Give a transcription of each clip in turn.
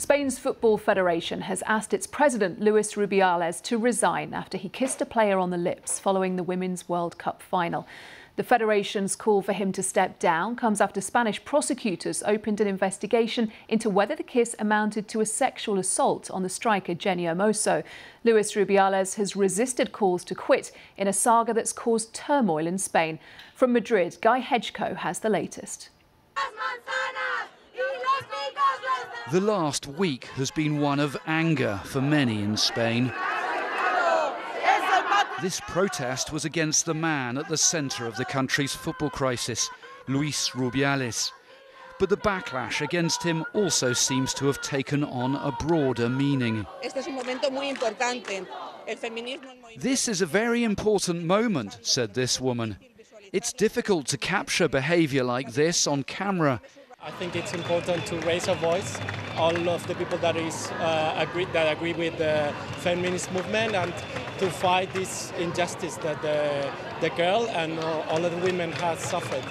Spain's Football Federation has asked its president, Luis Rubiales, to resign after he kissed a player on the lips following the Women's World Cup final. The Federation's call for him to step down comes after Spanish prosecutors opened an investigation into whether the kiss amounted to a sexual assault on the striker Jenni Hermoso. Luis Rubiales has resisted calls to quit in a saga that's caused turmoil in Spain. From Madrid, Guy Hedgecoe has the latest. The last week has been one of anger for many in Spain. This protest was against the man at the centre of the country's football crisis, Luis Rubiales. But the backlash against him also seems to have taken on a broader meaning. This is a very important moment, said this woman. It's difficult to capture behaviour like this on camera I think it's important to raise our voice, all of the people that is uh, agree, that agree with the feminist movement, and to fight this injustice that the, the girl and all of the women have suffered.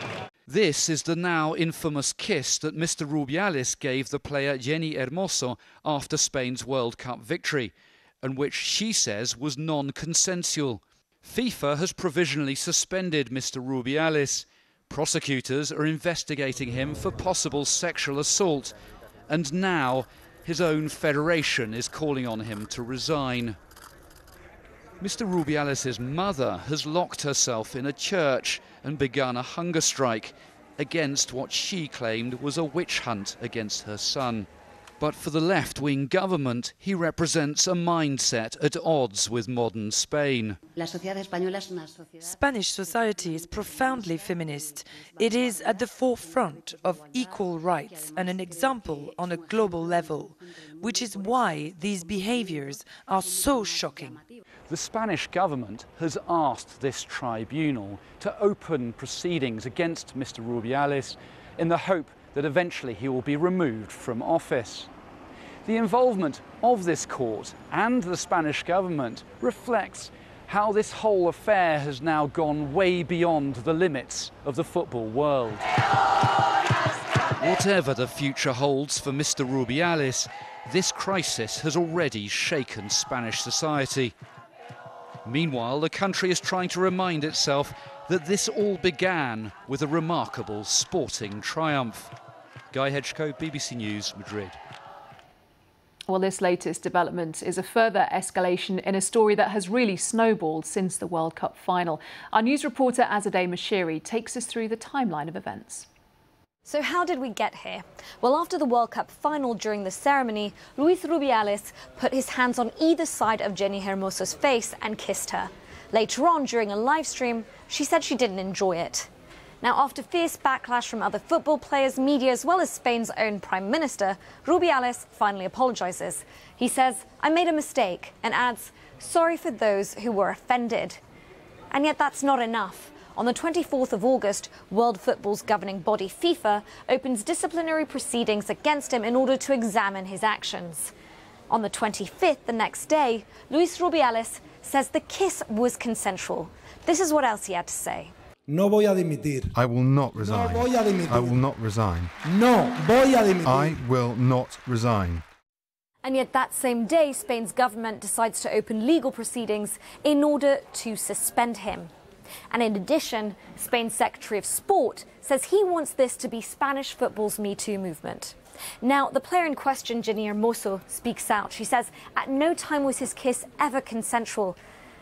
This is the now infamous kiss that Mr. Rubiales gave the player Jenni Hermoso after Spain's World Cup victory, and which she says was non consensual. FIFA has provisionally suspended Mr. Rubiales. Prosecutors are investigating him for possible sexual assault, and now his own federation is calling on him to resign. Mr. Rubiales' mother has locked herself in a church and begun a hunger strike against what she claimed was a witch hunt against her son. But for the left wing government, he represents a mindset at odds with modern Spain. Spanish society is profoundly feminist. It is at the forefront of equal rights and an example on a global level, which is why these behaviors are so shocking. The Spanish government has asked this tribunal to open proceedings against Mr. Rubiales in the hope that eventually he will be removed from office. The involvement of this court and the Spanish government reflects how this whole affair has now gone way beyond the limits of the football world. Whatever the future holds for Mr. Rubiales, this crisis has already shaken Spanish society. Meanwhile, the country is trying to remind itself that this all began with a remarkable sporting triumph. Guy Hedgecoe, BBC News, Madrid. Well, this latest development is a further escalation in a story that has really snowballed since the World Cup final. Our news reporter Azadeh Moshiri takes us through the timeline of events. So how did we get here? Well, after the World Cup final during the ceremony, Luis Rubiales put his hands on either side of Jenni Hermoso's face and kissed her. Later on, during a live stream, she said she didn't enjoy it. Now, after fierce backlash from other football players, media, as well as Spain's own Prime Minister, Rubiales finally apologises. He says, I made a mistake, and adds, sorry for those who were offended. And yet that's not enough. On the 24th of August, World Football's governing body FIFA opens disciplinary proceedings against him in order to examine his actions. On the 25th, the next day, Luis Rubiales says the kiss was consensual. This is what else he had to say. No voy a dimitir. I will not resign. No voy a dimitir. I will not resign. No voy a dimitir. I will not resign. And yet that same day, Spain's government decides to open legal proceedings in order to suspend him. And in addition, Spain's Secretary of Sport says he wants this to be Spanish football's Me Too movement. Now, the player in question, Jenni Hermoso, speaks out. She says at no time was his kiss ever consensual.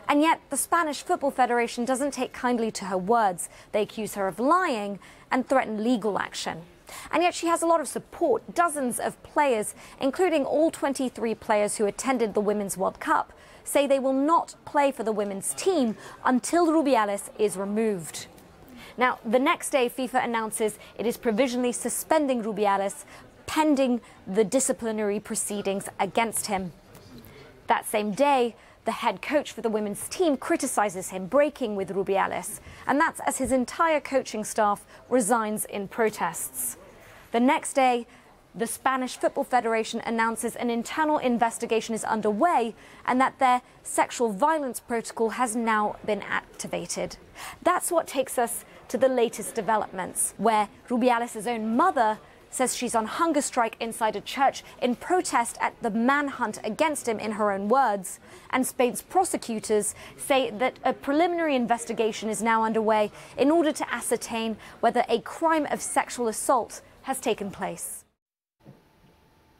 And yet, the Spanish Football Federation doesn't take kindly to her words. They accuse her of lying and threaten legal action. And yet, she has a lot of support. Dozens of players, including all 23 players who attended the Women's World Cup, say they will not play for the women's team until Rubiales is removed. Now, the next day, FIFA announces it is provisionally suspending Rubiales pending the disciplinary proceedings against him. That same day, the head coach for the women's team criticizes him breaking with Rubiales, and that's as his entire coaching staff resigns in protests. The next day, the Spanish Football Federation announces an internal investigation is underway and that their sexual violence protocol has now been activated. That's what takes us to the latest developments, where Rubiales' own mother says she's on hunger strike inside a church in protest at the manhunt against him, in her own words. And Spain's prosecutors say that a preliminary investigation is now underway in order to ascertain whether a crime of sexual assault has taken place.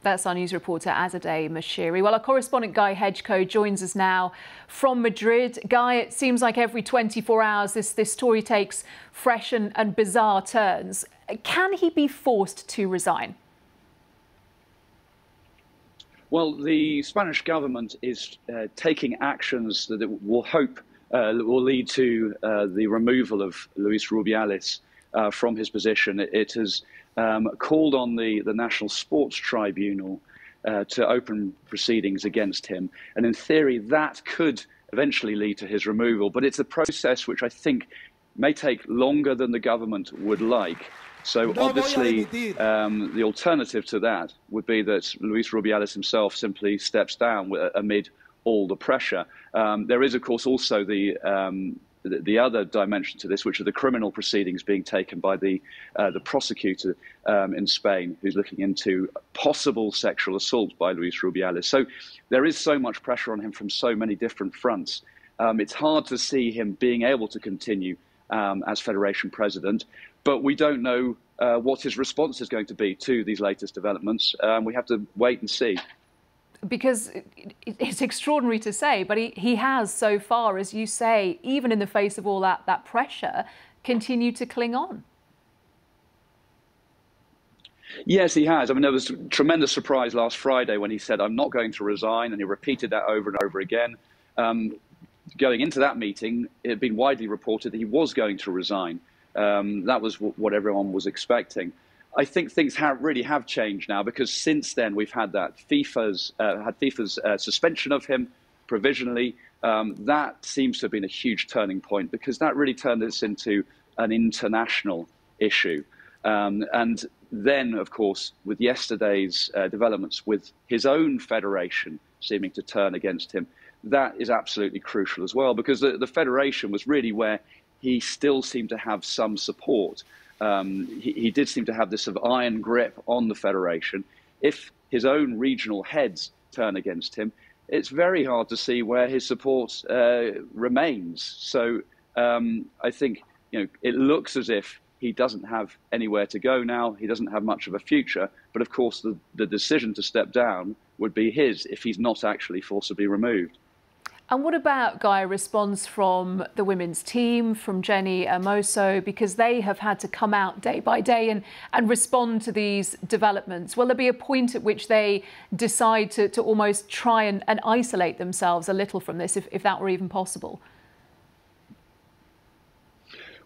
That's our news reporter Azadeh Moshiri. Well, our correspondent Guy Hedgecoe joins us now from Madrid. Guy, it seems like every 24 hours this, this story takes fresh and, and bizarre turns. Can he be forced to resign? Well, the Spanish government is uh, taking actions that it will hope uh, will lead to uh, the removal of Luis Rubiales uh, from his position. It, has um, called on the, the National Sports Tribunal uh, to open proceedings against him. And in theory, that could eventually lead to his removal. But it's a process which I think may take longer than the government would like. So obviously, um, the alternative to that would be that Luis Rubiales himself simply steps down amid all the pressure. Um, there is, of course, also the um, the, other dimension to this, which are the criminal proceedings being taken by the uh, the prosecutor um, in Spain, who's looking into possible sexual assault by Luis Rubiales. So there is so much pressure on him from so many different fronts. Um, it's hard to see him being able to continue um, as federation president, but we don't know uh, what his response is going to be to these latest developments. Um, we have to wait and see because it's extraordinary to say, but he, he has so far, as you say, even in the face of all that, that pressure, continued to cling on. Yes, he has. I mean, there was tremendous surprise last Friday when he said, I'm not going to resign, and he repeated that over and over again. Um, going into that meeting, it had been widely reported that he was going to resign. Um, that was what everyone was expecting. I think things have really have changed now because since then we've had that FIFA's uh, had FIFA's uh, suspension of him provisionally. Um, that seems to have been a huge turning point because that really turned this into an international issue. Um, and then, of course, with yesterday's uh, developments with his own federation seeming to turn against him, that is absolutely crucial as well because the, the federation was really where he still seemed to have some support um, he, he, did seem to have this sort of iron grip on the federation. If his own regional heads turn against him, it's very hard to see where his support uh, remains. So um, I think you know it looks as if he doesn't have anywhere to go now. He doesn't have much of a future. But of course, the, the decision to step down would be his if he's not actually forcibly removed. And what about, Guy, response from the women's team, from Jenni Hermoso, because they have had to come out day by day and, and respond to these developments? Will there be a point at which they decide to, to almost try and, and isolate themselves a little from this, if, if that were even possible?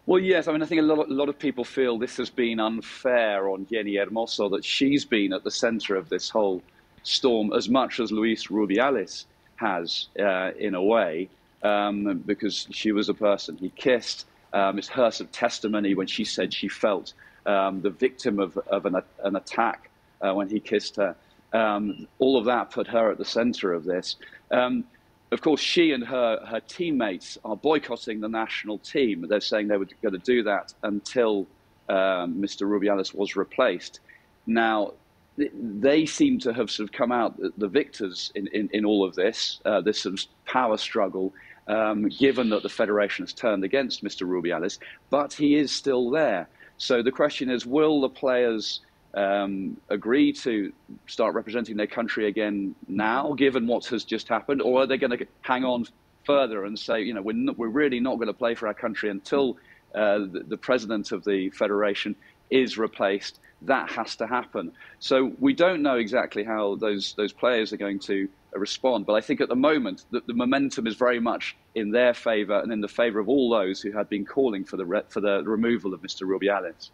Well, yes. I mean, I think a lot, of, a lot of people feel this has been unfair on Jenni Hermoso, that she's been at the centre of this whole storm as much as Luis Rubiales has uh, in a way um, because she was a person he kissed. Um, it's her sort of testimony when she said she felt um, the victim of, of an, an attack uh, when he kissed her. Um, all of that put her at the center of this. Um, of course, she and her, her teammates are boycotting the national team. They're saying they were going to do that until Mr. Um, Rubiales was replaced. Now, they seem to have sort of come out the victors in, in, in all of this, uh, this sort of power struggle, um, given that the Federation has turned against Mr. Rubiales, but he is still there. So the question is, will the players um, agree to start representing their country again now, given what has just happened, or are they going to hang on further and say, you know, we're, not, we're really not going to play for our country until uh, the, the president of the Federation is replaced that has to happen. So we don't know exactly how those those players are going to uh, respond, but I think at the moment that the momentum is very much in their favour and in the favour of all those who had been calling for the for the removal of Mr. Rubiales.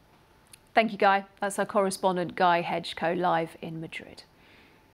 Thank you, Guy. That's our correspondent Guy Hedgecoe live in Madrid.